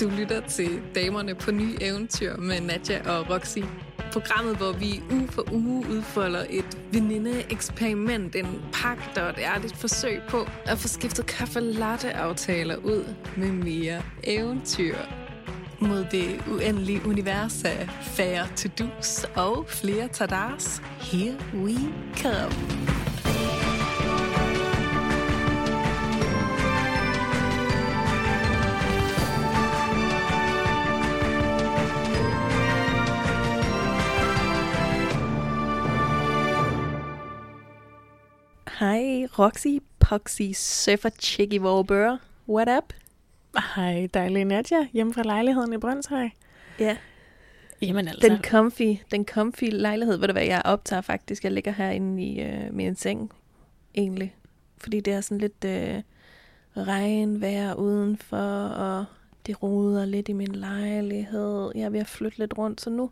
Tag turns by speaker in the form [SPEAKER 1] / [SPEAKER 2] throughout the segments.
[SPEAKER 1] Du lytter til Damerne på Nye Eventyr med Nadja og Roxy. Programmet, hvor vi uge for uge udfolder et veninde-eksperiment, en pagt og et ærligt forsøg på at få skiftet kaffe latte aftaler ud med mere eventyr. Mod det uendelige univers af færre to-dos og flere tadars. Here we come. Hej, Roxy, Poxy, Surfer, Chicky, Vorbør. What up?
[SPEAKER 2] Hej, dejlige Nadja, hjemme fra lejligheden i Brøndshøj.
[SPEAKER 1] Ja.
[SPEAKER 2] Jamen altså.
[SPEAKER 1] Den comfy, den comfy lejlighed, ved du hvad, jeg optager faktisk. Jeg ligger herinde i øh, min seng, egentlig. Fordi det er sådan lidt øh, regnvejr udenfor, og det roder lidt i min lejlighed. Jeg er ved at flytte lidt rundt, så nu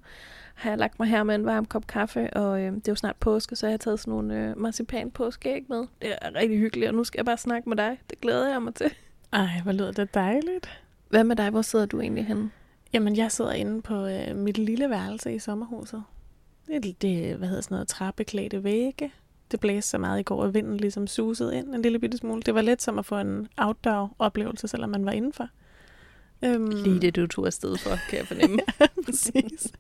[SPEAKER 1] har jeg lagt mig her med en varm kop kaffe, og øh, det er jo snart påske, så jeg har taget sådan nogle øh, marcipan påskeæg med. Det er rigtig hyggeligt, og nu skal jeg bare snakke med dig. Det glæder jeg mig til.
[SPEAKER 2] Ej, hvor lyder det dejligt.
[SPEAKER 1] Hvad med dig? Hvor sidder du egentlig henne?
[SPEAKER 2] Jamen, jeg sidder inde på øh, mit lille værelse i sommerhuset. Det det, hvad hedder sådan noget, trappeklædte vægge. Det blæste så meget i går, at vinden ligesom susede ind en lille bitte smule. Det var lidt som at få en outdoor-oplevelse, selvom man var indenfor.
[SPEAKER 1] Øhm, Lige det, du tog afsted for, kan jeg fornemme.
[SPEAKER 2] ja, præcis.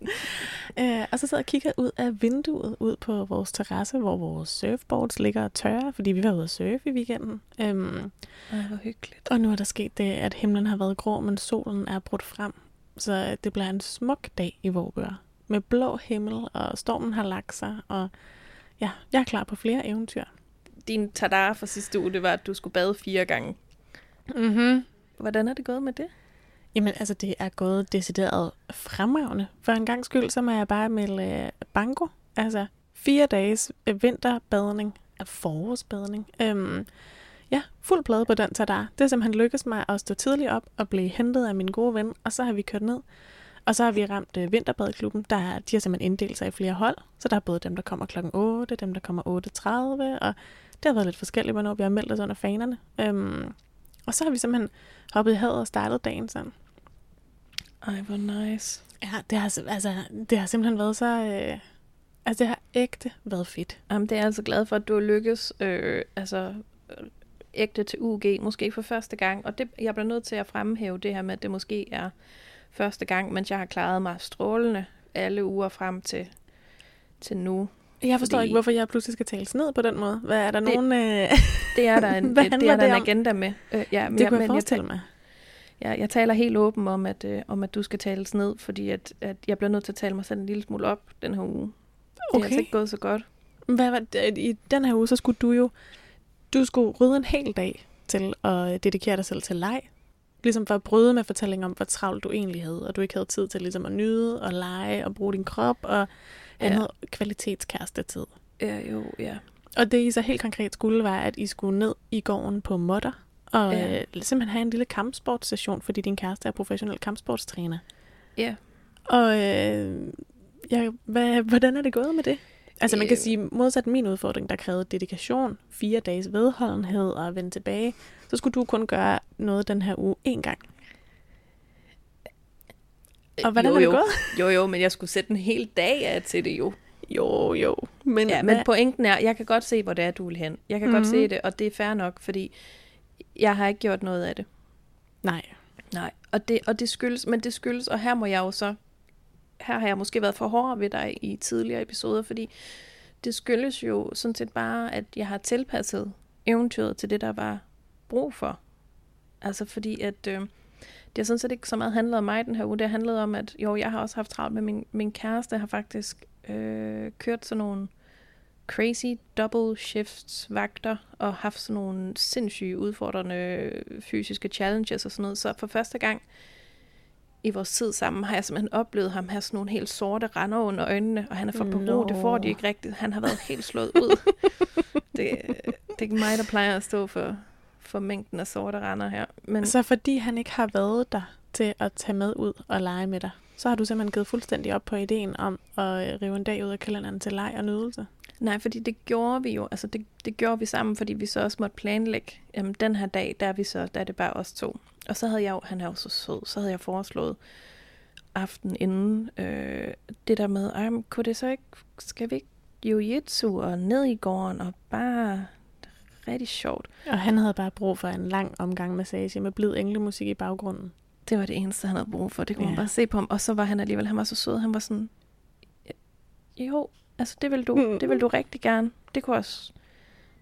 [SPEAKER 2] øh, og så sidder jeg og kigger ud af vinduet, ud på vores terrasse, hvor vores surfboards ligger og tørre, fordi vi var ude at surfe i weekenden. Øhm,
[SPEAKER 1] Ej, hvor hyggeligt.
[SPEAKER 2] Og nu er der sket det, at himlen har været grå, men solen er brudt frem. Så det bliver en smuk dag i Vårbør. Med blå himmel, og stormen har lagt sig, og ja, jeg er klar på flere eventyr.
[SPEAKER 1] Din tadar for sidste uge, det var, at du skulle bade fire gange.
[SPEAKER 2] Mm-hmm.
[SPEAKER 1] Hvordan er det gået med det?
[SPEAKER 2] Jamen, altså, det er gået decideret fremragende. For en gang skyld, så må jeg bare melde øh, banko. Altså, fire dages øh, vinterbadning, af forårsbadning. Øhm, ja, fuld plade på den der. Det er simpelthen lykkedes mig at stå tidligt op og blive hentet af min gode ven, og så har vi kørt ned. Og så har vi ramt øh, vinterbadklubben. Der, de har simpelthen inddelt sig i flere hold. Så der er både dem, der kommer klokken 8, dem, der kommer 8.30, og det har været lidt forskelligt, hvornår vi har meldt os under fanerne. Øhm, og så har vi simpelthen hoppet i havet og startet dagen sådan.
[SPEAKER 1] Ej, hvor nice.
[SPEAKER 2] Ja, det har, altså, det har simpelthen været så... Øh, altså, det har ægte været fedt.
[SPEAKER 1] Jamen, det er jeg altså glad for, at du lykkes øh, altså, øh, ægte til UG, måske for første gang. Og det, jeg bliver nødt til at fremhæve det her med, at det måske er første gang, mens jeg har klaret mig strålende alle uger frem til, til nu.
[SPEAKER 2] Jeg forstår Fordi... ikke, hvorfor jeg pludselig skal tales ned på den måde. Hvad er der det, nogen... Øh...
[SPEAKER 1] Det er der en, det, er der en agenda med.
[SPEAKER 2] Øh, ja, men det kunne jeg, jeg forestille mig
[SPEAKER 1] jeg, jeg taler helt åben om, at, øh, om, at du skal tales ned, fordi at, at jeg bliver nødt til at tale mig selv en lille smule op den her uge. Det okay. er altså ikke gået så godt.
[SPEAKER 2] Hvad var det? I den her uge, så skulle du jo du skulle rydde en hel dag til at dedikere dig selv til leg. Ligesom for at bryde med fortællingen om, hvor travlt du egentlig havde, og du ikke havde tid til ligesom at nyde og lege og bruge din krop og andet ja. kvalitetskæreste-tid.
[SPEAKER 1] Ja, jo, ja.
[SPEAKER 2] Og det I så helt konkret skulle være, at I skulle ned i gården på Modder, og ja. øh, simpelthen have en lille kampsportsstation, fordi din kæreste er professionel kampsportstræner.
[SPEAKER 1] Ja.
[SPEAKER 2] Og øh, ja, hvad, hvordan er det gået med det? Altså man kan øh. sige, modsat min udfordring, der krævede dedikation, fire dages vedholdenhed og at vende tilbage, så skulle du kun gøre noget den her uge én gang. Og hvordan
[SPEAKER 1] jo,
[SPEAKER 2] er det
[SPEAKER 1] jo.
[SPEAKER 2] gået?
[SPEAKER 1] Jo, jo, men jeg skulle sætte en hel dag af til det jo.
[SPEAKER 2] Jo, jo.
[SPEAKER 1] Men, ja, men pointen er, jeg kan godt se, hvor det er, du vil hen. Jeg kan mm-hmm. godt se det, og det er fair nok, fordi jeg har ikke gjort noget af det.
[SPEAKER 2] Nej.
[SPEAKER 1] Nej, og det, og det skyldes, men det skyldes, og her må jeg jo så, her har jeg måske været for hård ved dig i tidligere episoder, fordi det skyldes jo sådan set bare, at jeg har tilpasset eventyret til det, der var brug for. Altså fordi, at øh, det har sådan set ikke så meget handlet om mig den her uge. Det har handlet om, at jo, jeg har også haft travlt med min, min kæreste, har faktisk øh, kørt sådan nogle crazy double shifts vagter og haft sådan nogle sindssyge udfordrende fysiske challenges og sådan noget. Så for første gang i vores tid sammen har jeg simpelthen oplevet ham have sådan nogle helt sorte render under øjnene, og han er for på no. det får de ikke rigtigt. Han har været helt slået ud. det, det er ikke mig, der plejer at stå for, for mængden af sorte render her.
[SPEAKER 2] Men... Så fordi han ikke har været der til at tage med ud og lege med dig, så har du simpelthen givet fuldstændig op på ideen om at rive en dag ud af kalenderen til leg og nydelse?
[SPEAKER 1] Nej, fordi det gjorde vi jo, altså det, det gjorde vi sammen, fordi vi så også måtte planlægge, jamen den her dag, der er vi så, der er det bare os to. og så havde jeg jo, han er jo så sød, så havde jeg foreslået aften inden, øh, det der med, ej, kunne det så ikke, skal vi ikke jiu-jitsu og ned i gården og bare rigtig sjovt.
[SPEAKER 2] Og han havde bare brug for en lang omgang massage med blid englemusik i baggrunden.
[SPEAKER 1] Det var det eneste, han havde brug for. Det kunne. Ja. man bare se på ham. Og så var han alligevel, han var så sød. Han var sådan, jo, altså det vil du, det vil du rigtig gerne. Det kunne også,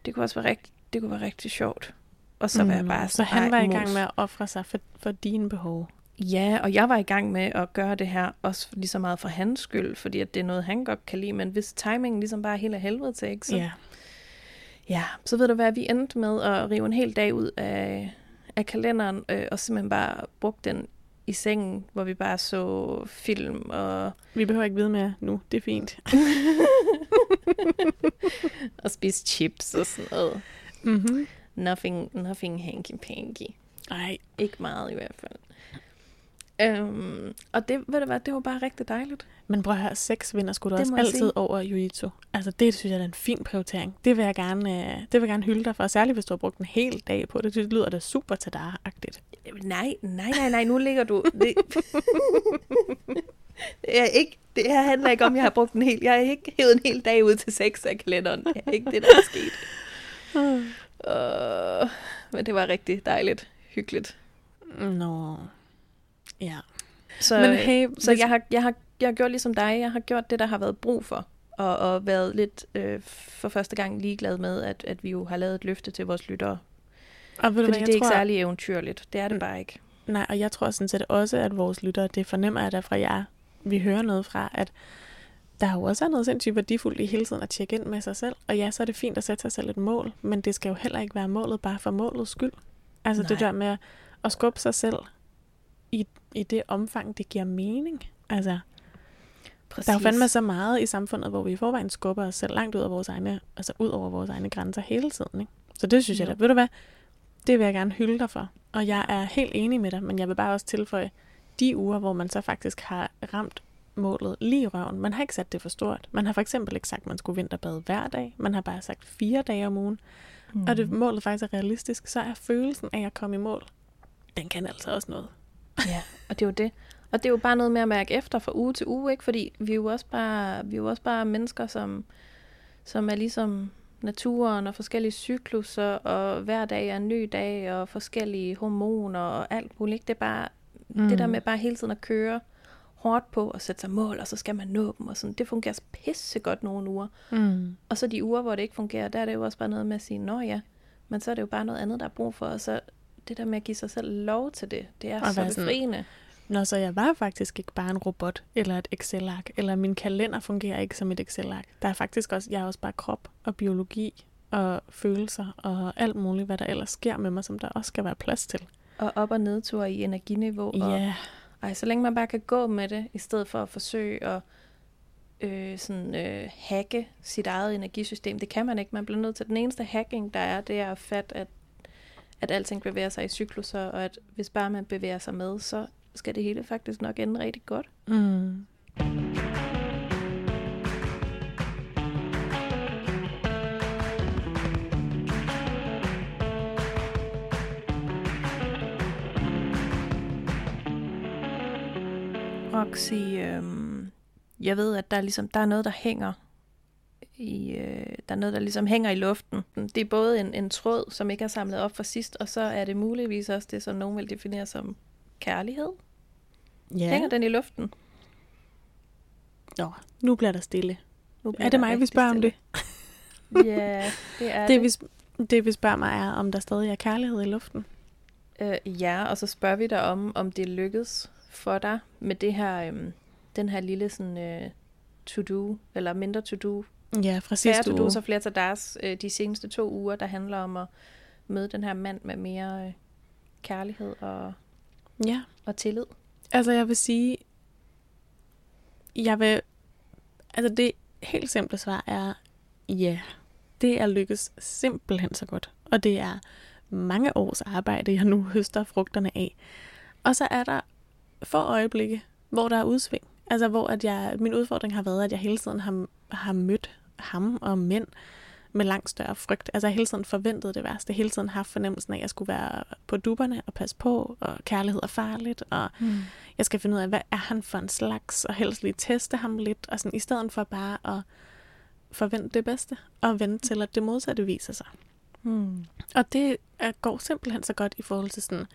[SPEAKER 1] det kunne også være rigtig, det kunne være rigtig sjovt. Og så var jeg bare
[SPEAKER 2] Mm, så han
[SPEAKER 1] "Ej,
[SPEAKER 2] var i
[SPEAKER 1] mus."
[SPEAKER 2] gang med at ofre sig for, for dine behov.
[SPEAKER 1] Ja, og jeg var i gang med at gøre det her, også lige så meget for hans skyld, fordi at det er noget, han godt kan lide, men hvis timingen ligesom bare er helt af helvede til, ikke, så,
[SPEAKER 2] Ja.
[SPEAKER 1] ja, så ved du hvad, vi endte med at rive en hel dag ud af, af kalenderen, øh, og simpelthen bare brugte den i sengen, hvor vi bare så film og,
[SPEAKER 2] Vi behøver ikke vide mere nu. Det er fint.
[SPEAKER 1] og spiste chips og sådan noget.
[SPEAKER 2] Mm-hmm.
[SPEAKER 1] Nothing, nothing hanky-panky.
[SPEAKER 2] Ej,
[SPEAKER 1] Ikke meget i hvert fald. Øhm, og det, ved du hvad, det var bare rigtig dejligt.
[SPEAKER 2] men prøv at høre, sex vinder sgu da
[SPEAKER 1] Det
[SPEAKER 2] også
[SPEAKER 1] jeg
[SPEAKER 2] altid
[SPEAKER 1] sige.
[SPEAKER 2] over jiu-jitsu. Altså det synes jeg er en fin prioritering. Det vil jeg gerne, øh, det vil jeg gerne hylde dig for, særligt hvis du har brugt en hel dag på det. Det lyder da super til dig-agtigt.
[SPEAKER 1] Nej, nej, nej, nej, nu ligger du... Det, det, er ikke, det her handler ikke om, at jeg har brugt en hel... Jeg har ikke hævet en hel dag ud til sex af kalenderen. Det er ikke det, der er sket. Uh, men det var rigtig dejligt. Hyggeligt.
[SPEAKER 2] Nå. Ja.
[SPEAKER 1] Så,
[SPEAKER 2] Men hey,
[SPEAKER 1] så
[SPEAKER 2] hvis-
[SPEAKER 1] jeg, har, jeg, har, jeg har gjort ligesom dig. Jeg har gjort det, der har været brug for. Og, og været lidt øh, for første gang ligeglad med, at, at vi jo har lavet et løfte til vores lyttere.
[SPEAKER 2] Og ved du
[SPEAKER 1] Fordi
[SPEAKER 2] hvad, jeg
[SPEAKER 1] det er ikke
[SPEAKER 2] tror,
[SPEAKER 1] særlig eventyrligt. Det er det
[SPEAKER 2] Mm.
[SPEAKER 1] bare ikke.
[SPEAKER 2] Nej, og jeg tror sådan set også, at vores lyttere, det fornemmer jeg da fra jer, vi hører noget fra, at der jo også er noget sindssygt værdifuldt i hele tiden at tjekke ind med sig selv. Og ja, så er det fint at sætte sig selv et mål, men det skal jo heller ikke være målet bare for målets skyld. Altså Nej. det der med at skubbe sig selv i, i det omfang, det giver mening. Altså,
[SPEAKER 1] Præcis.
[SPEAKER 2] der er jo fandme så meget i samfundet, hvor vi i forvejen skubber os selv langt ud af vores egne, altså ud over vores egne grænser hele tiden. Ikke? Så det synes jeg
[SPEAKER 1] Jo.
[SPEAKER 2] da, ved du hvad, det vil jeg gerne hylde dig for. Og jeg er helt enig med dig, men jeg vil bare også tilføje, de uger, hvor man så faktisk har ramt målet lige i røven. Man har ikke sat det for stort. Man har for eksempel ikke sagt, at man skulle vinterbade hver dag. Man har bare sagt fire dage om ugen. Mm. Og det målet faktisk er realistisk, så er følelsen af at komme i mål, den kan altså også noget.
[SPEAKER 1] Ja, og det er jo det. Og det er jo bare noget med at mærke efter fra uge til uge, ikke? Fordi vi er jo også bare, vi er jo også bare mennesker, som, som er ligesom naturen og forskellige cykluser, og hver dag er en ny dag, og forskellige hormoner og alt muligt. ikke? Det er bare mm. det der med bare hele tiden at køre hårdt på og sætte sig mål, og så skal man nå dem, og sådan. Det fungerer pisse godt nogle uger.
[SPEAKER 2] Mm.
[SPEAKER 1] Og så de uger, hvor det ikke fungerer, der er det jo også bare noget med at sige, nå ja, men så er det jo bare noget andet, der er brug for, og så det der med at give sig selv lov til det, det er
[SPEAKER 2] Og
[SPEAKER 1] så befriende.
[SPEAKER 2] Nå, så jeg var faktisk ikke bare en robot eller et Excel-ark, eller min kalender fungerer ikke som et Excel-ark. Der er faktisk også, jeg er også bare krop og biologi og følelser og alt muligt, hvad der ellers sker med mig, som der også skal være plads til.
[SPEAKER 1] Og op- og nedtur i energiniveau. Og,
[SPEAKER 2] Ja,
[SPEAKER 1] ej, så længe man bare kan gå med det, i stedet for at forsøge at øh, sådan, øh, hacke sit eget energisystem. Det kan man ikke. Man bliver nødt til, den eneste hacking, der er, det er at fatte, at, at alting bevæger sig i cykluser, og at hvis bare man bevæger sig med, så skal det hele faktisk nok ende rigtig godt.
[SPEAKER 2] mm.
[SPEAKER 1] Roxy, øh, jeg ved, at der er, ligesom, der er noget, der hænger i, øh, der er noget, der ligesom hænger i luften. Det er både en, en tråd, som ikke er samlet op fra sidst, og så er det muligvis også det, som nogen vil definere som kærlighed.
[SPEAKER 2] ja.
[SPEAKER 1] Hænger den i luften?
[SPEAKER 2] Nå, nu bliver der stille.
[SPEAKER 1] Nu bliver
[SPEAKER 2] Er det mig, vi spørger om det?
[SPEAKER 1] stille. Ja, det er
[SPEAKER 2] Det,
[SPEAKER 1] det.
[SPEAKER 2] vi, det, vi spørger mig, er, om der stadig er kærlighed i luften.
[SPEAKER 1] Øh, ja, og så spørger vi dig om, om det lykkedes for dig med det her, øhm, den her lille sådan, øh, to-do, eller mindre to-do,
[SPEAKER 2] Ja, fra
[SPEAKER 1] færre
[SPEAKER 2] sidste uge.
[SPEAKER 1] to-do, så flere til deres, øh, de seneste to uger, der handler om at møde den her mand med mere øh, kærlighed og,
[SPEAKER 2] Ja,
[SPEAKER 1] og tillid.
[SPEAKER 2] altså jeg vil sige, jeg vil, altså det helt simple svar er, ja, det er lykkes simpelthen så godt. Og det er mange års arbejde, jeg nu høster frugterne af. Og så er der få øjeblikke, hvor der er udsving. Altså hvor at jeg, min udfordring har været, at jeg hele tiden har, har mødt ham og mænd, med langt større frygt. Altså jeg hele tiden forventet det værste. Hele tiden haft fornemmelsen af, at jeg skulle være på duberne og passe på, og kærlighed er farligt, og
[SPEAKER 1] Mm.
[SPEAKER 2] jeg skal finde ud af, hvad er han for en slags, og helst lige teste ham lidt, og sådan, i stedet for bare at forvente det bedste, og vente til, at det modsatte viser sig.
[SPEAKER 1] Mm.
[SPEAKER 2] Og det er, går simpelthen så godt i forhold til sådan,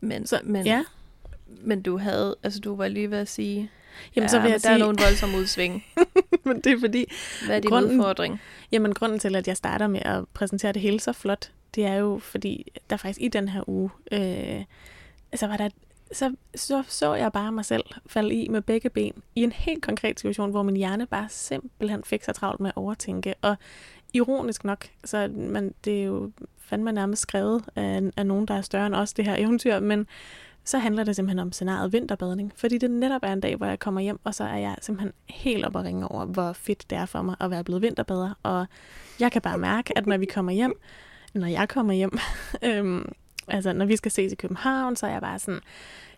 [SPEAKER 1] Men,
[SPEAKER 2] så,
[SPEAKER 1] men,
[SPEAKER 2] ja,
[SPEAKER 1] men du havde, altså du var lige ved at sige,
[SPEAKER 2] jamen så vil jeg
[SPEAKER 1] der er
[SPEAKER 2] sige,
[SPEAKER 1] nogle voldsomme udsving.
[SPEAKER 2] men det er fordi,
[SPEAKER 1] Hvad er din
[SPEAKER 2] Grunden-
[SPEAKER 1] udfordring?
[SPEAKER 2] Jamen, grunden til, at jeg starter med at præsentere det hele så flot, det er jo, fordi der faktisk i den her uge, øh, så var der så, så så jeg bare mig selv falde i med begge ben i en helt konkret situation, hvor min hjerne bare simpelthen fik sig travlt med at overtænke. Og ironisk nok, så man, det er jo fandme nærmest skrevet af, af nogen, der er større end os, det her eventyr, men så handler det simpelthen om scenariet vinterbadning. Fordi det netop er en dag, hvor jeg kommer hjem, og så er jeg simpelthen helt op og ringe over, hvor fedt det er for mig at være blevet vinterbader. Og jeg kan bare mærke, at når vi kommer hjem, når jeg kommer hjem, øhm, altså når vi skal ses i København, så er jeg bare sådan,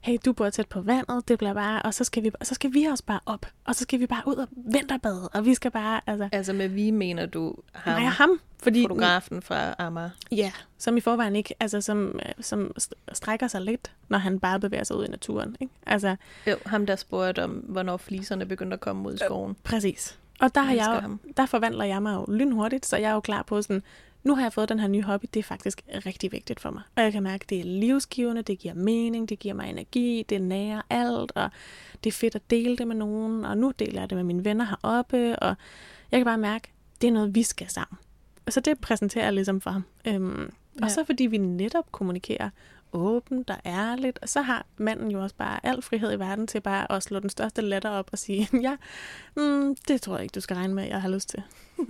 [SPEAKER 2] hey, du bor tæt på vandet, det bliver bare, og så skal vi, så skal vi også bare op, og så skal vi bare ud og vinterbade, og vi skal bare, altså,
[SPEAKER 1] Altså med vi mener du ham,
[SPEAKER 2] nej, ham, fordi,
[SPEAKER 1] fotografen fra Amager.
[SPEAKER 2] ja, som i forvejen ikke, altså som, øh, som st- strækker sig lidt, når han bare bevæger sig ud i naturen, ikke? Altså,
[SPEAKER 1] Jo, ham der spurgte om, hvornår fliserne begyndte at komme ud i skoven.
[SPEAKER 2] præcis. Og der, har jeg jo, der forvandler jeg mig jo lynhurtigt, så jeg er jo klar på sådan, nu har jeg fået den her nye hobby, det er faktisk rigtig vigtigt for mig. Og jeg kan mærke, at det er livsgivende, det giver mening, det giver mig energi, det nærer alt, og det er fedt at dele det med nogen, og nu deler jeg det med mine venner heroppe, og jeg kan bare mærke, det er noget, vi skal sammen. Og så det præsenterer jeg ligesom for ham. Øhm, og
[SPEAKER 1] Ja.
[SPEAKER 2] så fordi vi netop kommunikerer åbent og ærligt, og så har manden jo også bare al frihed i verden til bare at slå den største letter op og sige, ja, mm, det tror jeg ikke, du skal regne med, jeg har lyst til.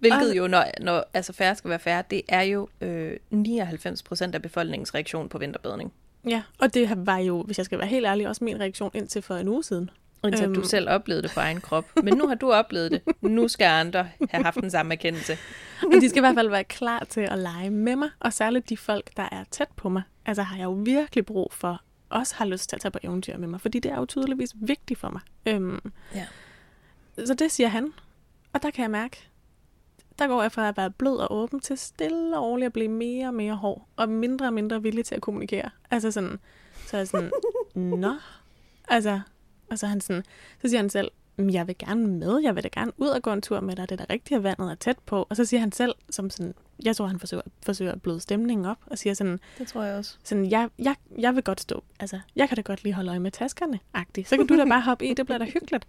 [SPEAKER 1] Hvilket jo, når, når altså færre skal være færre, det er jo øh, 99% af befolkningens reaktion på vinterbadning.
[SPEAKER 2] Ja, og det var jo, hvis jeg skal være helt ærlig, også min reaktion indtil for en uge siden.
[SPEAKER 1] Indtil
[SPEAKER 2] Øhm.
[SPEAKER 1] du selv oplevede det på egen krop. Men nu har du oplevet det. Nu skal andre have haft den samme erkendelse.
[SPEAKER 2] Og de skal i hvert fald være klar til at lege med mig, og særligt de folk, der er tæt på mig. Altså har jeg jo virkelig brug for, også har lyst til at tage på eventyr med mig, fordi det er jo tydeligvis vigtigt for mig. Øhm,
[SPEAKER 1] Ja.
[SPEAKER 2] Så det siger han, og der kan jeg mærke, der går jeg fra at være blød og åben til stille og roligt at blive mere og mere hård, og mindre og mindre villig til at kommunikere. Altså sådan, så er jeg sådan, nå, altså, og så han sådan, så siger han selv, "Men jeg vil gerne med, jeg vil da gerne ud og gå en tur med dig, det er da rigtigt, at vandet er tæt på. Og så siger han selv, som sådan, jeg tror, han forsøger, forsøger at bløde stemningen op, og siger sådan,
[SPEAKER 1] Det tror jeg også.
[SPEAKER 2] sådan jeg, jeg, jeg vil godt stå, altså, jeg kan da godt lige holde øje med taskerne, agtigt. Så kan du da bare hoppe i, det bliver da hyggeligt.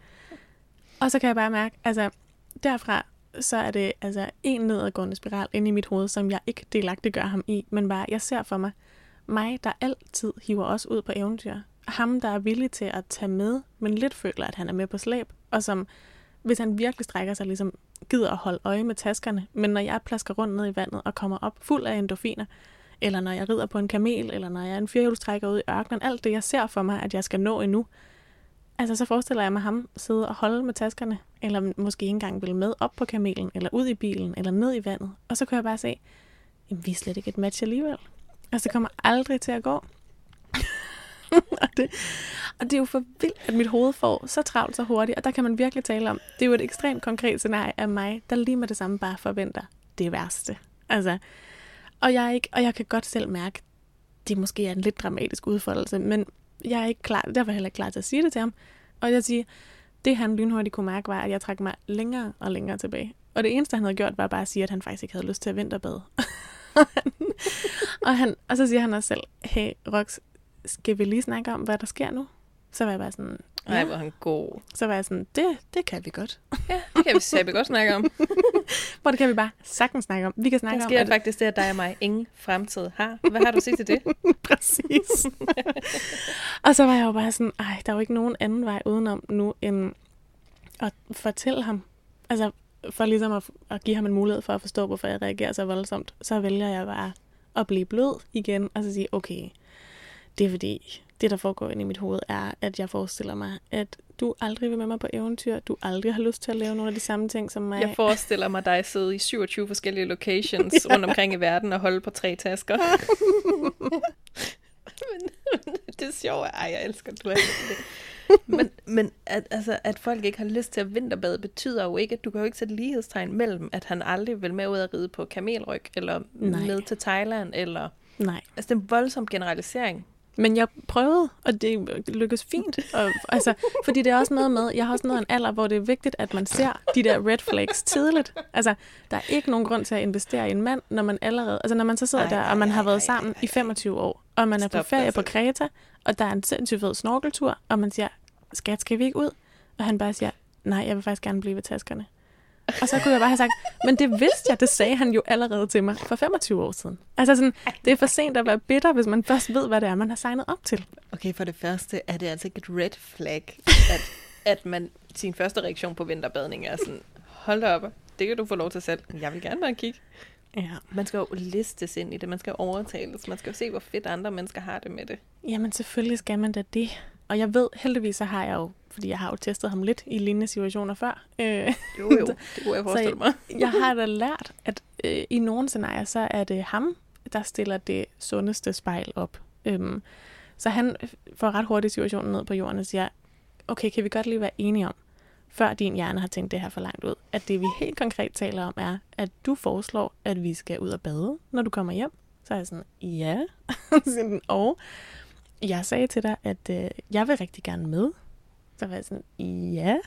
[SPEAKER 2] Og så kan jeg bare mærke, altså, derfra, så er det altså en nedadgående spiral inde i mit hoved, som jeg ikke delagtigt gør ham i, men bare, jeg ser for mig, mig, der altid hiver os ud på eventyr. Ham, der er villig til at tage med, men lidt føler, at han er med på slæb, og som, hvis han virkelig strækker sig, ligesom gider at holde øje med taskerne, men når jeg plasker rundt ned i vandet og kommer op fuld af endorfiner, eller når jeg rider på en kamel, eller når jeg er en firehjulstrækker ude i ørkenen, alt det, jeg ser for mig, at jeg skal nå endnu, altså så forestiller jeg mig ham sidde og holde med taskerne, eller måske ikke engang vil med op på kamelen, eller ud i bilen, eller ned i vandet, og så kan jeg bare se, jamen, vi er slet ikke et match alligevel. Altså, det kommer aldrig til at gå. og, det, og det er jo for vildt, at mit hoved får så travlt så hurtigt, og der kan man virkelig tale om, det er jo et ekstremt konkret scenarie af mig, der lige med det samme bare forventer det værste. Altså, og jeg, er ikke, og jeg kan godt selv mærke, det måske er en lidt dramatisk udfoldelse, men jeg er ikke klar, derfor heller ikke klar til at sige det til ham. Og jeg siger, det han lynhurtigt kunne mærke, var, at jeg trak mig længere og længere tilbage. Og det eneste, han havde gjort, var bare at sige, at han faktisk ikke havde lyst til at vinterbade. og, han, og så siger han også selv, hey Rox, skal vi lige snakke om, hvad der sker nu? Så var jeg bare sådan,
[SPEAKER 1] Nej,
[SPEAKER 2] ja.
[SPEAKER 1] hvor er han god.
[SPEAKER 2] Så var jeg sådan, det, det kan vi godt.
[SPEAKER 1] Ja, det kan vi sæbe godt snakke om.
[SPEAKER 2] Hvor det kan vi bare sagtens snakke om. Vi kan snakke
[SPEAKER 1] Der
[SPEAKER 2] om,
[SPEAKER 1] sker
[SPEAKER 2] at
[SPEAKER 1] faktisk det, at dig og mig ingen fremtid har. Hvad har du set til det?
[SPEAKER 2] Præcis. og så var jeg jo bare sådan, ej, der er jo ikke nogen anden vej udenom nu, end at fortælle ham. Altså, for ligesom at, at give ham en mulighed for at forstå, hvorfor jeg reagerer så voldsomt, så vælger jeg bare at blive blød igen, og så sige, okay, det er fordi, det der foregår inde i mit hoved, er, at jeg forestiller mig, at du aldrig vil med mig på eventyr, du aldrig har lyst til at lave nogle af de samme ting som mig.
[SPEAKER 1] Jeg forestiller mig dig sidde i 27 forskellige locations rundt omkring i verden og holde på tre tasker. men, det sjov. Ej, jeg elsker, du er det. Men, men at, altså, at folk ikke har lyst til at vinterbade, betyder jo ikke, at du kan jo ikke sætte lighedstegn mellem, at han aldrig vil med ud at ride på kamelryg, eller
[SPEAKER 2] Nej.
[SPEAKER 1] med til Thailand, eller...
[SPEAKER 2] Nej.
[SPEAKER 1] Altså, det er en voldsom generalisering.
[SPEAKER 2] Men jeg prøvede, og det lykkedes fint. Og, altså, fordi det er også noget med, jeg har også noget en alder, hvor det er vigtigt, at man ser de der red flags tidligt. Altså, der er ikke nogen grund til at investere i en mand, når man allerede, altså når man så sidder
[SPEAKER 1] Ej,
[SPEAKER 2] der,
[SPEAKER 1] ej,
[SPEAKER 2] og man
[SPEAKER 1] ej,
[SPEAKER 2] har været
[SPEAKER 1] ej,
[SPEAKER 2] sammen
[SPEAKER 1] ej,
[SPEAKER 2] i 25 år, og man er på
[SPEAKER 1] Stop
[SPEAKER 2] ferie
[SPEAKER 1] dig
[SPEAKER 2] på. Kreta, og der er en sindssygt fed snorkeltur, og man siger, skat, skal vi ikke ud? Og han bare siger, nej, jeg vil faktisk gerne blive ved taskerne. Og så kunne jeg bare have sagt, men det vidste jeg, det sagde han jo allerede til mig for 25 år siden. Altså sådan, det er for sent at være bitter, hvis man først ved, hvad det er, man har signet op til.
[SPEAKER 1] Okay, for det første er det altså ikke et red flag, at, at man sin første reaktion på vinterbadning er sådan, hold da op, det kan du få lov til selv. Jeg vil gerne bare kigge.
[SPEAKER 2] Ja.
[SPEAKER 1] Man skal jo listes ind i det, man skal overtales, man skal jo se, hvor fedt andre mennesker har det med det.
[SPEAKER 2] Jamen selvfølgelig skal man da det. Og jeg ved, heldigvis så har jeg jo, fordi jeg har jo testet ham lidt i lignende situationer før. Øh,
[SPEAKER 1] Jo, jo, det kunne jeg forestille mig.
[SPEAKER 2] jeg har da lært, at øh, i nogle scenarier, så er det ham, der stiller det sundeste spejl op. Øhm, så han får ret hurtigt situationen ned på jorden og siger, okay, kan vi godt lige være enige om, før din hjerne har tænkt det her for langt ud, at det vi helt konkret taler om er, at du foreslår, at vi skal ud og bade, når du kommer hjem. Så er jeg sådan, ja. Så siger den, og jeg sagde til dig, at øh, jeg vil rigtig gerne med. Så var jeg sådan, ja.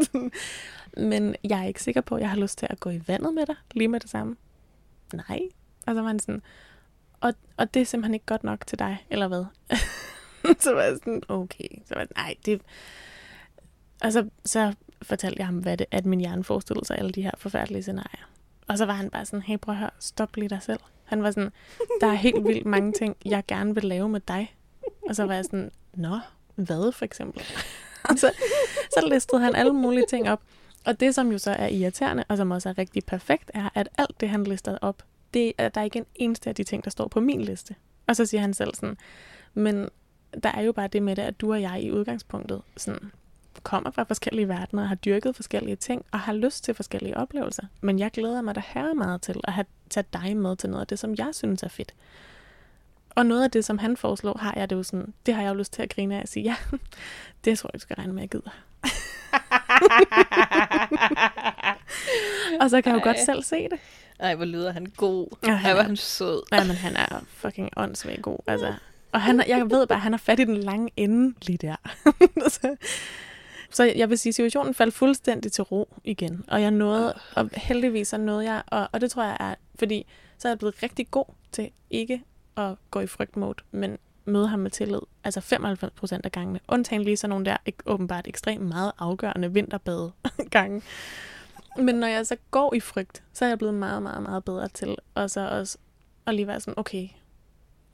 [SPEAKER 2] Men jeg er ikke sikker på, at jeg har lyst til at gå i vandet med dig lige med det samme. Nej. Og så var han sådan, og, og det er simpelthen ikke godt nok til dig, eller hvad? så var jeg sådan, okay. Så var jeg, nej, det... Og så, så fortalte jeg ham, hvad det, at min hjerne forestillede sig alle de her forfærdelige scenarier. Og så var han bare sådan, hey, prøv at høre, stop lige dig selv. Han var sådan, der er helt vildt mange ting, jeg gerne vil lave med dig. Og så var jeg sådan, nå, hvad for eksempel? Så, så listede han alle mulige ting op. Og det, som jo så er irriterende, og som også er rigtig perfekt, er, at alt det, han lister op, det er, der er ikke en eneste af de ting, der står på min liste. Og så siger han selv sådan, men der er jo bare det med det, at du og jeg i udgangspunktet sådan, kommer fra forskellige verdener, har dyrket forskellige ting, og har lyst til forskellige oplevelser. Men jeg glæder mig da her meget til at have tage dig med til noget af det, som jeg synes er fedt. Og noget af det, som han foreslår, har jeg det jo sådan, det har jeg jo lyst til at grine af og sige, ja, det tror jeg, du skal regne med, at jeg gider. og så kan jeg jo godt
[SPEAKER 1] Ej.
[SPEAKER 2] selv se det.
[SPEAKER 1] Ej, hvor lyder han god.
[SPEAKER 2] Ja, han
[SPEAKER 1] Ej, hvor
[SPEAKER 2] er-
[SPEAKER 1] er han sød.
[SPEAKER 2] Ja, men han er fucking åndssvagt god. Altså. Og han, jeg ved bare, at han har fat i den lange ende lige der. så, så jeg vil sige, at situationen faldt fuldstændig til ro igen. Og jeg nåede, og heldigvis så nåede jeg, og, og det tror jeg er, fordi så er jeg blevet rigtig god til ikke at gå i frygtmode, men møde ham med tillid. Altså 95 procent af gangene. Undtagen lige sådan nogle der ikke, åbenbart ekstremt meget afgørende vinterbade gange. Men når jeg så går i frygt, så er jeg blevet meget, meget, meget bedre til og så også at lige være sådan, okay,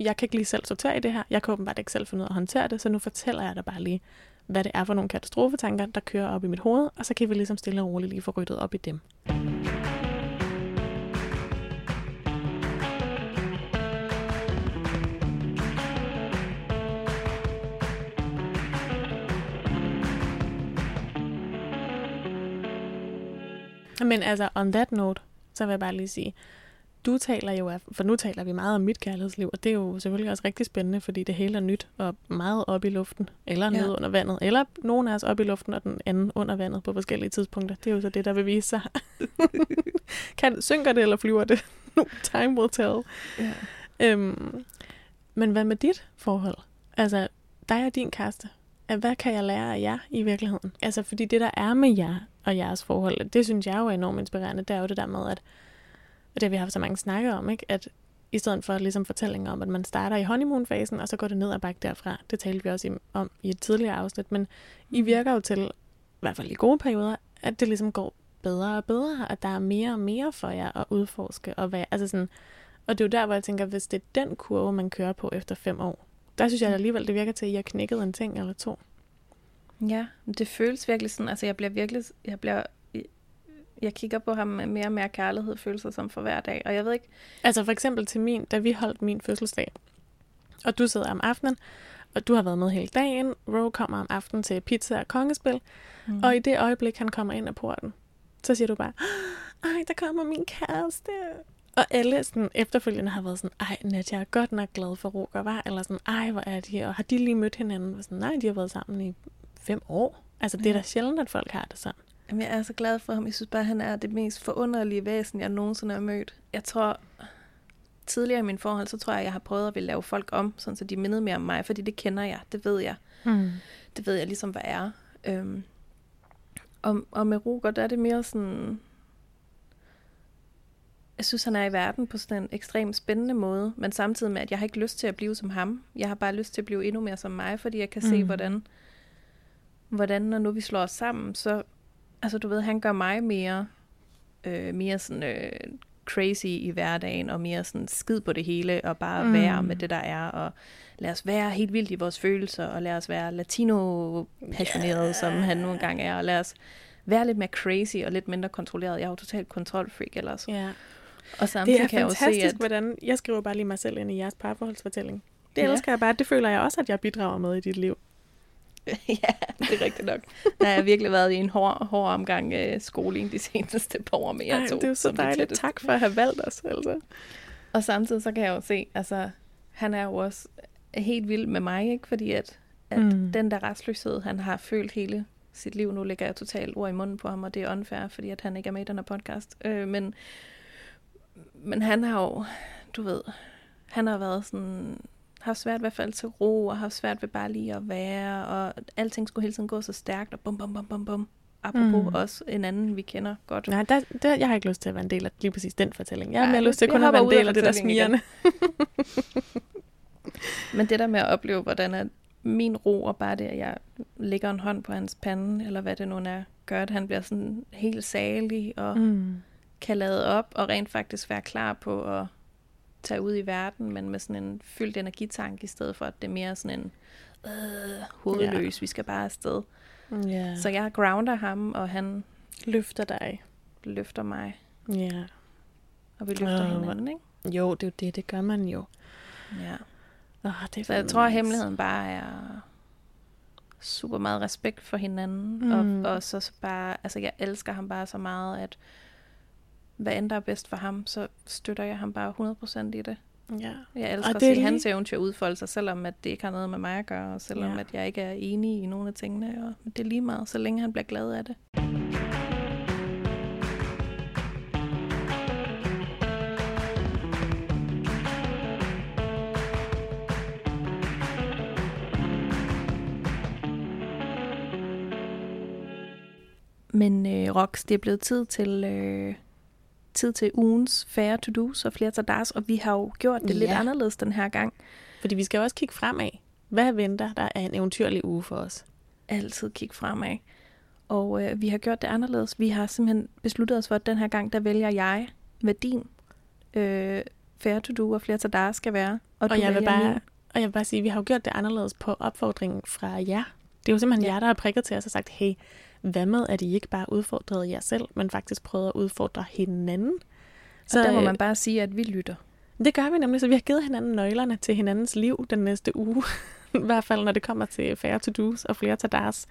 [SPEAKER 2] jeg kan ikke lige selv sortere i det her. Jeg kan åbenbart ikke selv finde ud af at håndtere det, så nu fortæller jeg dig bare lige, hvad det er for nogle katastrofetanker, der kører op i mit hoved, og så kan vi ligesom stille og roligt lige få ryddet op i dem. Men altså, on that note, så vil jeg bare lige sige, du taler jo af, for nu taler vi meget om mit kærlighedsliv, og det er jo selvfølgelig også rigtig spændende, fordi det hele er nyt og meget op i luften, eller
[SPEAKER 1] Ja.
[SPEAKER 2] under vandet, eller nogen af os op i luften, og den anden under vandet på forskellige tidspunkter. Det er jo så det, der vil vise sig. kan, synker det, eller flyver det? Time will tell.
[SPEAKER 1] Ja.
[SPEAKER 2] Øhm, men hvad med dit forhold? Altså, dig og din kæreste. Hvad kan jeg lære af jer i virkeligheden? Altså, fordi det, der er med jer og jeres forhold, det synes jeg jo er enormt inspirerende. Det er jo det der med, at og det har vi haft så mange snakker om, ikke? at i stedet for ligesom fortællinger om, at man starter i honeymoon-fasen, og så går det ned ad bakke derfra. Det talte vi også om i et tidligere afsnit, men I virker jo til, i hvert fald i gode perioder, at det ligesom går bedre og bedre, at der er mere og mere for jer at udforske. Og, hvad, altså sådan, og det er jo der, hvor jeg tænker, hvis det er den kurve, man kører på efter fem år, der synes jeg alligevel, det virker til, at I har knækket en ting eller to.
[SPEAKER 1] Ja, det føles virkelig sådan, altså jeg bliver virkelig, jeg bliver, jeg kigger på ham med mere og mere kærlighed, følelser som for hver dag, og jeg ved ikke,
[SPEAKER 2] Altså for eksempel til min, da vi holdt min fødselsdag, og du sidder om aftenen, og du har været med hele dagen, Ro kommer om aftenen til pizza og kongespil, mm. og i det øjeblik, han kommer ind ad porten, så siger du bare, ej, der kommer min kæreste. Og alle sådan, efterfølgende har været sådan, ej, Nadia er godt nok glad for Roger, var? Eller sådan, ej, hvor er de? Og har de lige mødt hinanden? Og sådan, nej, de har været sammen i fem år. Altså, det er da sjældent, at folk har det sådan.
[SPEAKER 1] Jamen, jeg er så glad for ham. Jeg synes bare, han er det mest forunderlige væsen, jeg nogensinde har mødt. Jeg tror, tidligere i min forhold, så tror jeg, jeg har prøvet at ville lave folk om, sådan så de mindede mere om mig, fordi det kender jeg, det ved jeg.
[SPEAKER 2] Mm.
[SPEAKER 1] Det ved jeg ligesom, hvad er. Øhm, og, og med Roger, der er det mere sådan... Jeg synes, han er i verden på sådan en ekstremt spændende måde, men samtidig med, at jeg har ikke lyst til at blive som ham. Jeg har bare lyst til at blive endnu mere som mig, fordi jeg kan mm. se, hvordan, hvordan, når nu vi slår os sammen, så, altså du ved, han gør mig mere, øh, mere sådan øh, crazy i hverdagen, og mere sådan skid på det hele, og bare mm. være med det, der er, og lad os være helt vildt i vores følelser, og lad os være latino-passioneret, yeah. som han nu engang er, og lad os være lidt mere crazy og lidt mindre kontrolleret. Jeg er jo totalt kontrolfreak ellers.
[SPEAKER 2] Ja.
[SPEAKER 1] Og samtidig
[SPEAKER 2] Det er
[SPEAKER 1] kan jeg jo
[SPEAKER 2] fantastisk,
[SPEAKER 1] se, at...
[SPEAKER 2] hvordan jeg skriver bare lige mig selv ind i jeres parforholdsfortælling. Det
[SPEAKER 1] Ja.
[SPEAKER 2] elsker jeg bare. Det føler jeg også, at jeg bidrager med i dit liv.
[SPEAKER 1] ja, det er rigtigt nok. Der har jeg virkelig været i en hård, hård omgang øh, skoling de seneste par år med jer to.
[SPEAKER 2] det er jo så dejligt. Tak for at have valgt os. Altså.
[SPEAKER 1] Og samtidig så kan jeg jo se, altså, han er jo også helt vild med mig, ikke? Fordi at, at
[SPEAKER 2] Mm.
[SPEAKER 1] den der restløshed, han har følt hele sit liv, nu lægger jeg totalt ord i munden på ham, og det er unfair, fordi at han ikke er med i den her podcast. Øh, men, men han har jo, du ved, han har været sådan, har svært ved at falde til ro, og har svært ved bare lige at være, og alting skulle hele tiden gå så stærkt, og bum, bum, bum, bum, bum. Apropos
[SPEAKER 2] Mm.
[SPEAKER 1] også en anden, vi kender godt.
[SPEAKER 2] Nej, der, der, jeg har ikke lyst til at være en del af lige præcis den fortælling. Jeg har mere lyst til kun at være en
[SPEAKER 1] af
[SPEAKER 2] del af det der smirende.
[SPEAKER 1] Men det der med at opleve, hvordan at min ro, og bare det, at jeg lægger en hånd på hans pande, eller hvad det nu er, gør, at han bliver sådan helt salig, og. Mm. kan lade op, og rent faktisk være klar på at tage ud i verden, men med sådan en fyldt energitank, i stedet for, at det er mere sådan en øh, hovedløs, ja. vi skal bare afsted.
[SPEAKER 2] Ja.
[SPEAKER 1] Så jeg grounder ham, og han
[SPEAKER 2] løfter dig.
[SPEAKER 1] løfter mig,
[SPEAKER 2] Ja.
[SPEAKER 1] og vi løfter oh, hinanden, ikke?
[SPEAKER 2] Jo, det er jo det, det gør man jo.
[SPEAKER 1] Ja.
[SPEAKER 2] Oh, det er
[SPEAKER 1] Så jeg tror, at hemmeligheden bare er super meget respekt for hinanden.
[SPEAKER 2] Mm.
[SPEAKER 1] Og, og så bare, altså jeg elsker ham bare så meget, at hvad end der er bedst for ham, så støtter jeg ham bare 100% i det.
[SPEAKER 2] Ja.
[SPEAKER 1] Jeg elsker at se
[SPEAKER 2] lige-
[SPEAKER 1] hans eventyr udfolde sig, selvom at det ikke har noget med mig at gøre, og selvom
[SPEAKER 2] Ja.
[SPEAKER 1] at jeg ikke er enig i nogle af tingene. Og det er lige meget, så længe han bliver glad af det. Men øh, Rox, det er blevet tid til, øh, tid til ugens færre to-dos og flere tadars, og vi har jo gjort det ja. lidt anderledes den her gang.
[SPEAKER 2] Fordi vi skal også kigge fremad. Hvad venter der er en eventyrlig uge for os?
[SPEAKER 1] Altid kigge fremad. Og øh, vi har gjort det anderledes. Vi har simpelthen besluttet os for, at den her gang, der vælger jeg, hvad din øh, færre to-do og flere tadars skal være. Og,
[SPEAKER 2] Og jeg, vil bare,
[SPEAKER 1] min.
[SPEAKER 2] og jeg vil bare sige, at vi har jo gjort det anderledes på opfordringen fra jer. Det er jo simpelthen. Ja. jer, der har prikket til os og sagt, hey, hvad med, at I ikke bare udfordrede jer selv, men faktisk prøvede at udfordre hinanden?
[SPEAKER 1] Så, og der må
[SPEAKER 2] øh,
[SPEAKER 1] man bare sige, at vi lytter.
[SPEAKER 2] Det gør vi nemlig, så vi har givet hinanden nøglerne til hinandens liv den næste uge. I hvert fald, når det kommer til færre to-dos og flere tadars.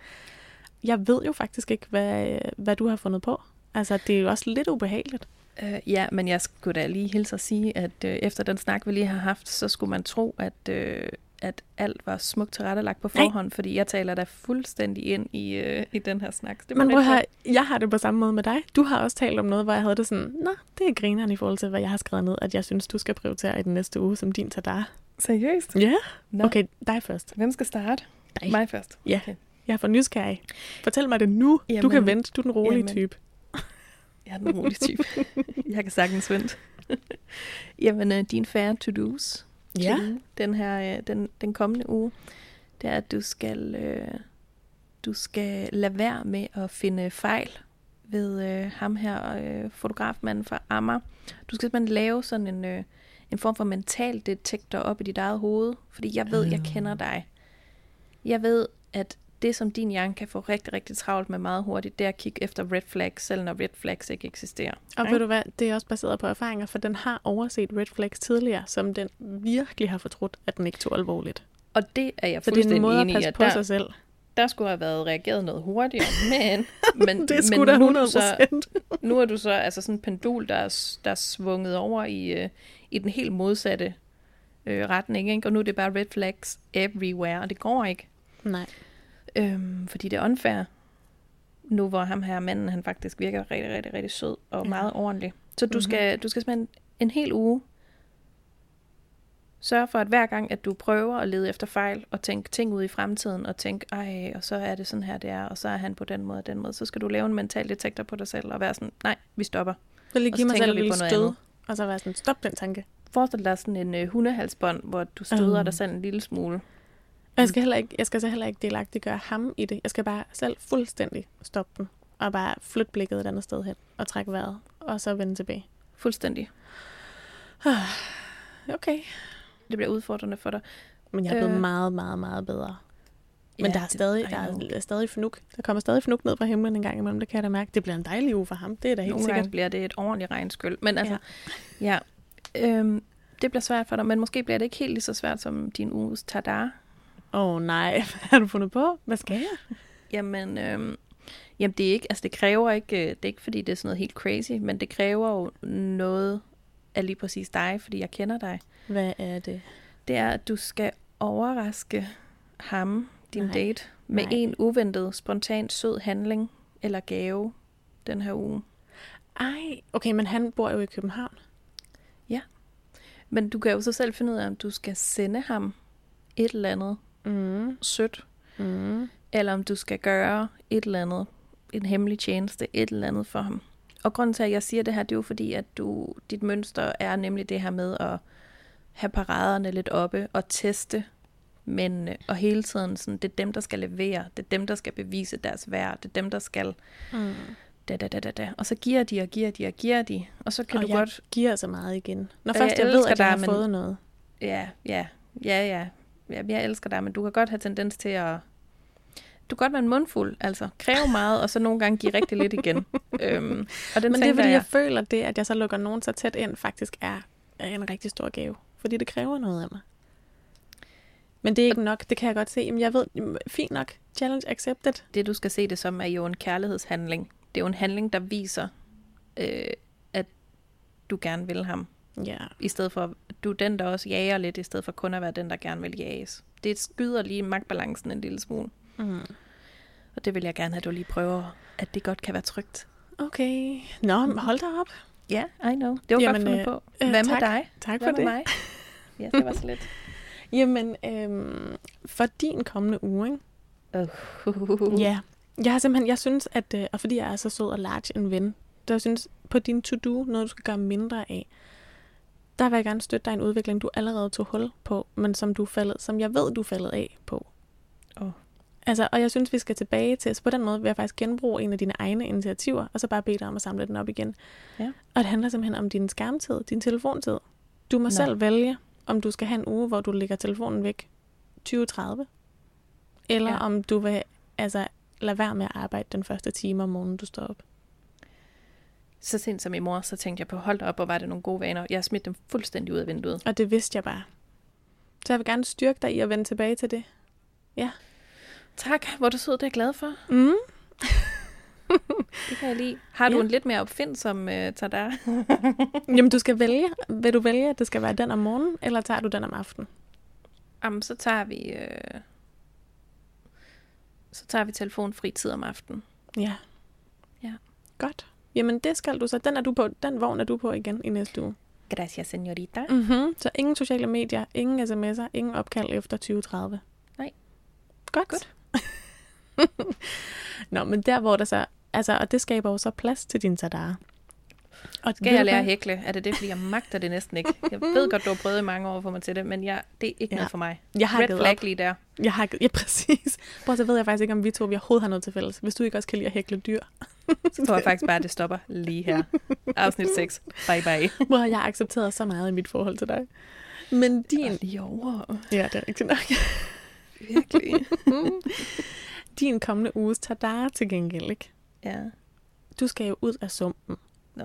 [SPEAKER 2] Jeg ved jo faktisk ikke, hvad, hvad du har fundet på. Altså, det er jo også lidt ubehageligt.
[SPEAKER 1] Øh, ja, men jeg skulle da lige hilse at sige, at øh, efter den snak, vi lige har haft, så skulle man tro, at, øh, at alt var smukt tilrettelagt på
[SPEAKER 2] Nej.
[SPEAKER 1] forhånd, fordi jeg taler da fuldstændig ind i, øh, i den her snak. Det
[SPEAKER 2] Men
[SPEAKER 1] jeg
[SPEAKER 2] prøv her, jeg har det på samme måde med dig. Du har også talt om noget, hvor jeg havde det sådan, nå, det er grineren i forhold til, hvad jeg har skrevet ned, at jeg synes, du skal prioritere i den næste uge som din tadar.
[SPEAKER 1] Seriøst?
[SPEAKER 2] Ja,
[SPEAKER 1] Nå.
[SPEAKER 2] okay, dig først.
[SPEAKER 1] Hvem skal starte?
[SPEAKER 2] Dig.
[SPEAKER 1] Mig først.
[SPEAKER 2] Ja.
[SPEAKER 1] Okay.
[SPEAKER 2] Jeg er for nysgerrig. Fortæl mig det nu. Jamen, du kan vente, du er den rolige
[SPEAKER 1] jamen.
[SPEAKER 2] type.
[SPEAKER 1] Jeg er den rolige type. jeg kan sagtens vente. Jamen, øh, din færre to-dos
[SPEAKER 2] Ja.
[SPEAKER 1] til den her, øh, den, den kommende uge, det er, at du skal, øh, du skal lade være med at finde fejl ved øh, ham her, øh, fotografmanden fra Amager. Du skal simpelthen lave sådan en, øh, en form for mental detektor op i dit eget hoved, fordi jeg ved, jeg kender dig. Jeg ved, at det, som din hjerne kan få rigtig, rigtig travlt med meget hurtigt, det er at kigge efter red flags, selv når red flags ikke eksisterer.
[SPEAKER 2] Og
[SPEAKER 1] Ikke?
[SPEAKER 2] ved du hvad, det er også baseret på erfaringer, for den har overset red flags tidligere, som den virkelig har fortrudt, at den ikke tog alvorligt.
[SPEAKER 1] Og det er jeg
[SPEAKER 2] Så det er en
[SPEAKER 1] fuldstændig
[SPEAKER 2] måde at
[SPEAKER 1] enig i,
[SPEAKER 2] passe
[SPEAKER 1] at
[SPEAKER 2] på
[SPEAKER 1] der,
[SPEAKER 2] sig selv.
[SPEAKER 1] der skulle have været reageret noget hurtigere, men, men,
[SPEAKER 2] Det skulle
[SPEAKER 1] men
[SPEAKER 2] da
[SPEAKER 1] nu, er
[SPEAKER 2] 100
[SPEAKER 1] så, nu er du så altså sådan en pendul, der er, der er svunget over i, øh, i den helt modsatte øh, retning, ikke? og nu er det bare red flags everywhere, og det går ikke,
[SPEAKER 2] Nej.
[SPEAKER 1] Øhm, fordi det er unfair, nu hvor ham her manden, han faktisk virker rigtig, rigtig, rigtig sød og
[SPEAKER 2] Ja.
[SPEAKER 1] meget ordentlig. Så du,
[SPEAKER 2] Mhm.
[SPEAKER 1] skal, du skal simpelthen en hel uge sørge for, at hver gang, at du prøver at lede efter fejl, og tænke ting ud i fremtiden, og tænke, ej, og så er det sådan her, det er, og så er han på den måde og den måde, så skal du lave en mental detektor på dig selv, og være sådan, nej, vi stopper.
[SPEAKER 2] Så lige give mig selv et stød,
[SPEAKER 1] andet.
[SPEAKER 2] og så være sådan, stop den tanke.
[SPEAKER 1] Forestil dig sådan en øh, hundehalsbånd, hvor du støder
[SPEAKER 2] Øh.
[SPEAKER 1] dig selv en lille smule.
[SPEAKER 2] Og jeg skal, heller ikke, jeg skal så heller ikke delagtiggøre ham i det. Jeg skal bare selv fuldstændig stoppe den. Og bare flytte blikket et andet sted hen. Og trække vejret. Og så vende tilbage.
[SPEAKER 1] Fuldstændig.
[SPEAKER 2] Okay.
[SPEAKER 1] Det bliver udfordrende for dig.
[SPEAKER 2] Men jeg er blevet
[SPEAKER 1] Øh.
[SPEAKER 2] meget, meget, meget bedre. Men
[SPEAKER 1] Ja,
[SPEAKER 2] der er
[SPEAKER 1] det-
[SPEAKER 2] stadig,
[SPEAKER 1] I
[SPEAKER 2] der er stadig fnuk. Der kommer stadig fnuk ned fra himlen en gang imellem. Det kan jeg da mærke. Det bliver en dejlig uge for ham. Det er da helt
[SPEAKER 1] Nogle
[SPEAKER 2] sikkert.
[SPEAKER 1] gange bliver det et ordentligt regnskyld. Men altså, ja. ja øhm, det bliver svært for dig, men måske bliver det ikke helt lige så svært som din uges tadar.
[SPEAKER 2] Åh oh, nej, hvad har du fundet på? Hvad skal jeg?
[SPEAKER 1] Jamen, øhm, jamen det er ikke, altså det kræver ikke, øh, det er ikke fordi det er sådan noget helt crazy, men det kræver jo noget af lige præcis dig, fordi jeg kender dig.
[SPEAKER 2] Hvad er det?
[SPEAKER 1] Det er, at du skal overraske ham, din
[SPEAKER 2] Nej.
[SPEAKER 1] date, med
[SPEAKER 2] Nej.
[SPEAKER 1] en uventet, spontan, sød handling eller gave den her uge.
[SPEAKER 2] Ej, okay, men han bor jo i København.
[SPEAKER 1] Men du kan jo så selv finde ud af, om du skal sende ham et eller andet
[SPEAKER 2] Mm.
[SPEAKER 1] sødt,
[SPEAKER 2] Mm.
[SPEAKER 1] eller om du skal gøre et eller andet, en hemmelig tjeneste, et eller andet for ham. Og grunden til, at jeg siger det her, det er jo fordi, at du, dit mønster er nemlig det her med at have paraderne lidt oppe og teste mændene, og hele tiden sådan, det er dem, der skal levere, det er dem, der skal bevise deres værd, det er dem, der skal
[SPEAKER 2] Mm.
[SPEAKER 1] da, da, da, da, da. Og så giver de og giver de og giver de, og så kan
[SPEAKER 2] og
[SPEAKER 1] du
[SPEAKER 2] jeg
[SPEAKER 1] godt,
[SPEAKER 2] giver så meget igen. Når først
[SPEAKER 1] jeg
[SPEAKER 2] jeg, ved, at jeg har
[SPEAKER 1] men-
[SPEAKER 2] fået noget.
[SPEAKER 1] ja, ja, ja, ja, ja, jeg elsker dig, men du kan godt have tendens til at du kan godt være en mundfuld, altså kræve meget, og så nogle gange give rigtig lidt igen. øhm, og den
[SPEAKER 2] Men det er fordi, jeg
[SPEAKER 1] jeg,
[SPEAKER 2] føler det, at jeg så lukker nogen så tæt ind, faktisk er er en rigtig stor gave. Fordi det kræver noget af mig. Men det er ikke nok, det kan jeg godt se. Men jeg ved, fint nok, challenge accepted.
[SPEAKER 1] det du skal se det som, er jo en kærlighedshandling. Det er jo en handling, der viser, øh, at du gerne vil ham.
[SPEAKER 2] Ja.
[SPEAKER 1] I stedet for, du er den, der også jager lidt, i stedet for kun at være den, der gerne vil jages. Det skyder lige magtbalancen en lille smule.
[SPEAKER 2] Mm.
[SPEAKER 1] Og det vil jeg gerne have, at du lige prøver, at det godt kan være trygt.
[SPEAKER 2] Okay. Nå, men hold da op.
[SPEAKER 1] Ja, yeah, I know. Det var
[SPEAKER 2] Jamen,
[SPEAKER 1] godt fundet
[SPEAKER 2] øh,
[SPEAKER 1] på.
[SPEAKER 2] øh,
[SPEAKER 1] Hvad med
[SPEAKER 2] tak.
[SPEAKER 1] dig?
[SPEAKER 2] Tak
[SPEAKER 1] Hvad
[SPEAKER 2] for
[SPEAKER 1] med
[SPEAKER 2] det.
[SPEAKER 1] mig? Ja, det var så lidt.
[SPEAKER 2] Jamen, øhm, for din kommende uge, ikke?
[SPEAKER 1] Uh.
[SPEAKER 2] Ja. Jeg har simpelthen, jeg synes, at, øh, og fordi jeg er så sød og large en ven, der synes, på din to-do, noget du skal gøre mindre af, der vil jeg gerne støtte dig i en udvikling, du allerede tog hul på, men som du faldet, som jeg ved, du faldet af på.
[SPEAKER 1] Åh.
[SPEAKER 2] Altså, og jeg synes, vi skal tilbage til, så på den måde vil jeg faktisk genbruge en af dine egne initiativer, og så bare bede dig om at samle den op igen.
[SPEAKER 1] Ja.
[SPEAKER 2] Og det handler simpelthen om din skærmtid, din telefontid. Du må
[SPEAKER 1] Nå.
[SPEAKER 2] selv vælge, om du skal have en uge, hvor du lægger telefonen væk 20-30, eller
[SPEAKER 1] ja.
[SPEAKER 2] om du vil altså, lade være med at arbejde den første time om morgenen, du står op.
[SPEAKER 1] Så sent som i mor, så tænkte jeg på, hold op, og var det nogle gode vaner. Jeg smidt dem fuldstændig ud af vinduet.
[SPEAKER 2] Og det vidste jeg bare. Så jeg vil gerne styrke dig i at vende tilbage til det.
[SPEAKER 1] Tak, hvor du sød, det er jeg glad for.
[SPEAKER 2] Mm.
[SPEAKER 1] Det kan jeg lide. Har du
[SPEAKER 2] Ja.
[SPEAKER 1] en lidt mere opfindsom uh, tada?
[SPEAKER 2] Jamen, du skal vælge. Vil du vælge, at det skal være den om morgenen, eller tager du den om aftenen?
[SPEAKER 1] Jamen, så tager vi... Øh... Så tager vi telefonfri tid om aftenen.
[SPEAKER 2] Ja.
[SPEAKER 1] Ja.
[SPEAKER 2] Godt. Jamen, det skal du så. Den, er du på, den vogn er du på igen i næste uge.
[SPEAKER 1] Gracias, señorita.
[SPEAKER 2] Mm-hmm. Så ingen sociale medier, ingen sms'er, ingen opkald efter 2030.
[SPEAKER 1] Nej.
[SPEAKER 2] Godt.
[SPEAKER 1] Godt.
[SPEAKER 2] Nå, men der hvor der så... Altså, og det skaber jo så plads til din tadar. Og
[SPEAKER 1] Skal jeg lære at hækle? Er det det, fordi jeg magter det næsten ikke? Jeg ved godt, du har prøvet i mange år at få mig til det, men jeg, det er ikke
[SPEAKER 2] Ja.
[SPEAKER 1] noget for mig.
[SPEAKER 2] Jeg har
[SPEAKER 1] Red flag
[SPEAKER 2] op.
[SPEAKER 1] lige der.
[SPEAKER 2] Jeg har Ja, præcis. Prøv så ved jeg faktisk ikke, om vi to vi overhovedet har noget til fælles. Hvis du ikke også kan lide at hækle dyr.
[SPEAKER 1] Så tror jeg faktisk bare, at det stopper lige her. Afsnit 6. Bye bye.
[SPEAKER 2] Hvor jeg har accepteret så meget i mit forhold til dig. Men din...
[SPEAKER 1] Lige over.
[SPEAKER 2] Ja, det er rigtigt nok.
[SPEAKER 1] Virkelig.
[SPEAKER 2] Din kommende uges tadar til gengæld, ikke?
[SPEAKER 1] Ja.
[SPEAKER 2] Du skal jo ud af sumpen.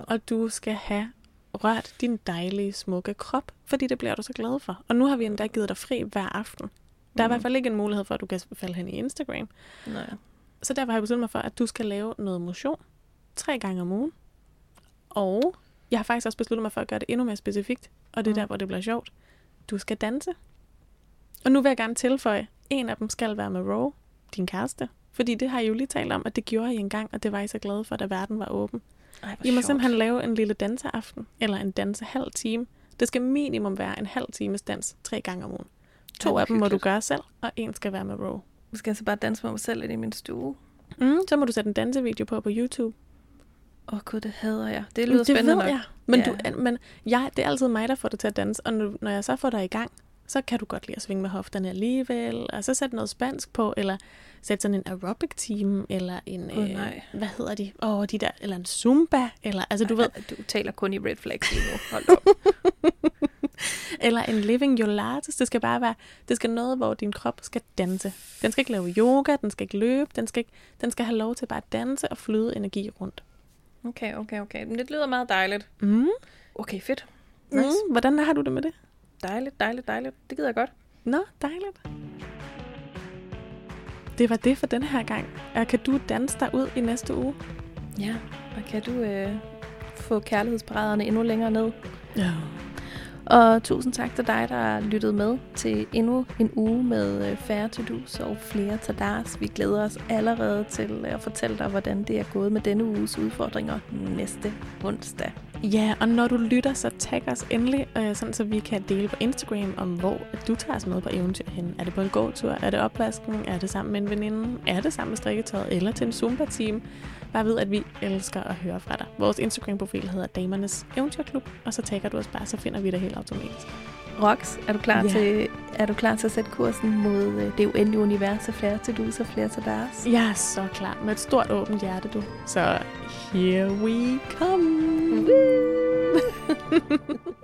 [SPEAKER 2] Og du skal have rørt din dejlige, smukke krop, fordi det bliver du så glad for. Og nu har vi endda givet dig fri hver aften. Der er i
[SPEAKER 1] Mhm.
[SPEAKER 2] hvert fald ikke en mulighed for, at du kan falde hen i Instagram.
[SPEAKER 1] Nej.
[SPEAKER 2] Så derfor har jeg besluttet mig for, at du skal lave noget motion tre gange om ugen. Og jeg har faktisk også besluttet mig for at gøre det endnu mere specifikt. Og det er
[SPEAKER 1] Mm.
[SPEAKER 2] der, hvor det bliver sjovt. Du skal danse. Og nu vil jeg gerne tilføje, en af dem skal være med Ro, din kæreste. Fordi det har I jo lige talt om, at det gjorde I engang, og det var I så glade for, da verden var åben.
[SPEAKER 1] Ej,
[SPEAKER 2] I må
[SPEAKER 1] sjovt.
[SPEAKER 2] simpelthen lave en lille danseaften, eller en danse halv time. Det skal minimum være en halv times dans tre gange om ugen. To
[SPEAKER 1] hvor
[SPEAKER 2] af dem må du gøre selv, og en skal være med Ro.
[SPEAKER 1] Jeg skal altså bare danse med mig selv lidt i min stue.
[SPEAKER 2] Mm, så må du sætte en dansevideo på på YouTube.
[SPEAKER 1] Åh oh, gud, det hader jeg. Det lyder
[SPEAKER 2] det
[SPEAKER 1] spændende
[SPEAKER 2] ved
[SPEAKER 1] nok.
[SPEAKER 2] jeg. Men,
[SPEAKER 1] Ja.
[SPEAKER 2] du, men jeg, det er altid mig, der får det til at danse. Og når jeg så får dig i gang, så kan du godt lide at svinge med hofterne alligevel. Og så sætte noget spansk på, eller sætte sådan en aerobic team, eller en,
[SPEAKER 1] Gud, nej.
[SPEAKER 2] hvad hedder de? Åh, oh, de der, eller en zumba, eller, altså du ved,
[SPEAKER 1] Du taler kun i red flags lige nu. Hold op.
[SPEAKER 2] eller en living your largest. Det skal bare være, det skal noget, hvor din krop skal danse. Den skal ikke lave yoga, den skal ikke løbe, den skal, ikke, den skal have lov til bare at danse og flyde energi rundt.
[SPEAKER 1] Okay, okay, okay. Men det lyder meget dejligt.
[SPEAKER 2] Mm.
[SPEAKER 1] Okay, fedt.
[SPEAKER 2] Mm.
[SPEAKER 1] Nice.
[SPEAKER 2] Hvordan har du det med det?
[SPEAKER 1] Dejligt, dejligt, dejligt. Det gider jeg godt.
[SPEAKER 2] Nå, dejligt. Det var det for den her gang. Og kan du danse dig ud i næste uge?
[SPEAKER 1] Ja, og kan du øh, få kærlighedsparaderne endnu længere ned?
[SPEAKER 2] Ja.
[SPEAKER 1] Og tusind tak til dig, der lyttede med til endnu en uge med øh, færre to-dos og flere tadars. Vi glæder os allerede til at fortælle dig, hvordan det er gået med denne uges udfordringer næste onsdag.
[SPEAKER 2] Ja, og når du lytter, så tag os endelig, øh, sådan så vi kan dele på Instagram om, hvor at du tager os med på eventyr hen. Er det på en gåtur? Er det opvasken? Er det sammen med en veninde? Er det sammen med strikketøjet? Eller til en Zumba-team? Bare ved, at vi elsker at høre fra dig. Vores Instagram-profil hedder Damernes Eventyrklub, og så tagger du os bare, så finder vi det helt automatisk.
[SPEAKER 1] Rox, er du klar,
[SPEAKER 2] Ja.
[SPEAKER 1] til, er du klar til at sætte kursen mod øh, det uendelige univers af flere to-dos og flere tadars?
[SPEAKER 2] Jeg er så klar med et stort åbent hjerte, du. Så here we come.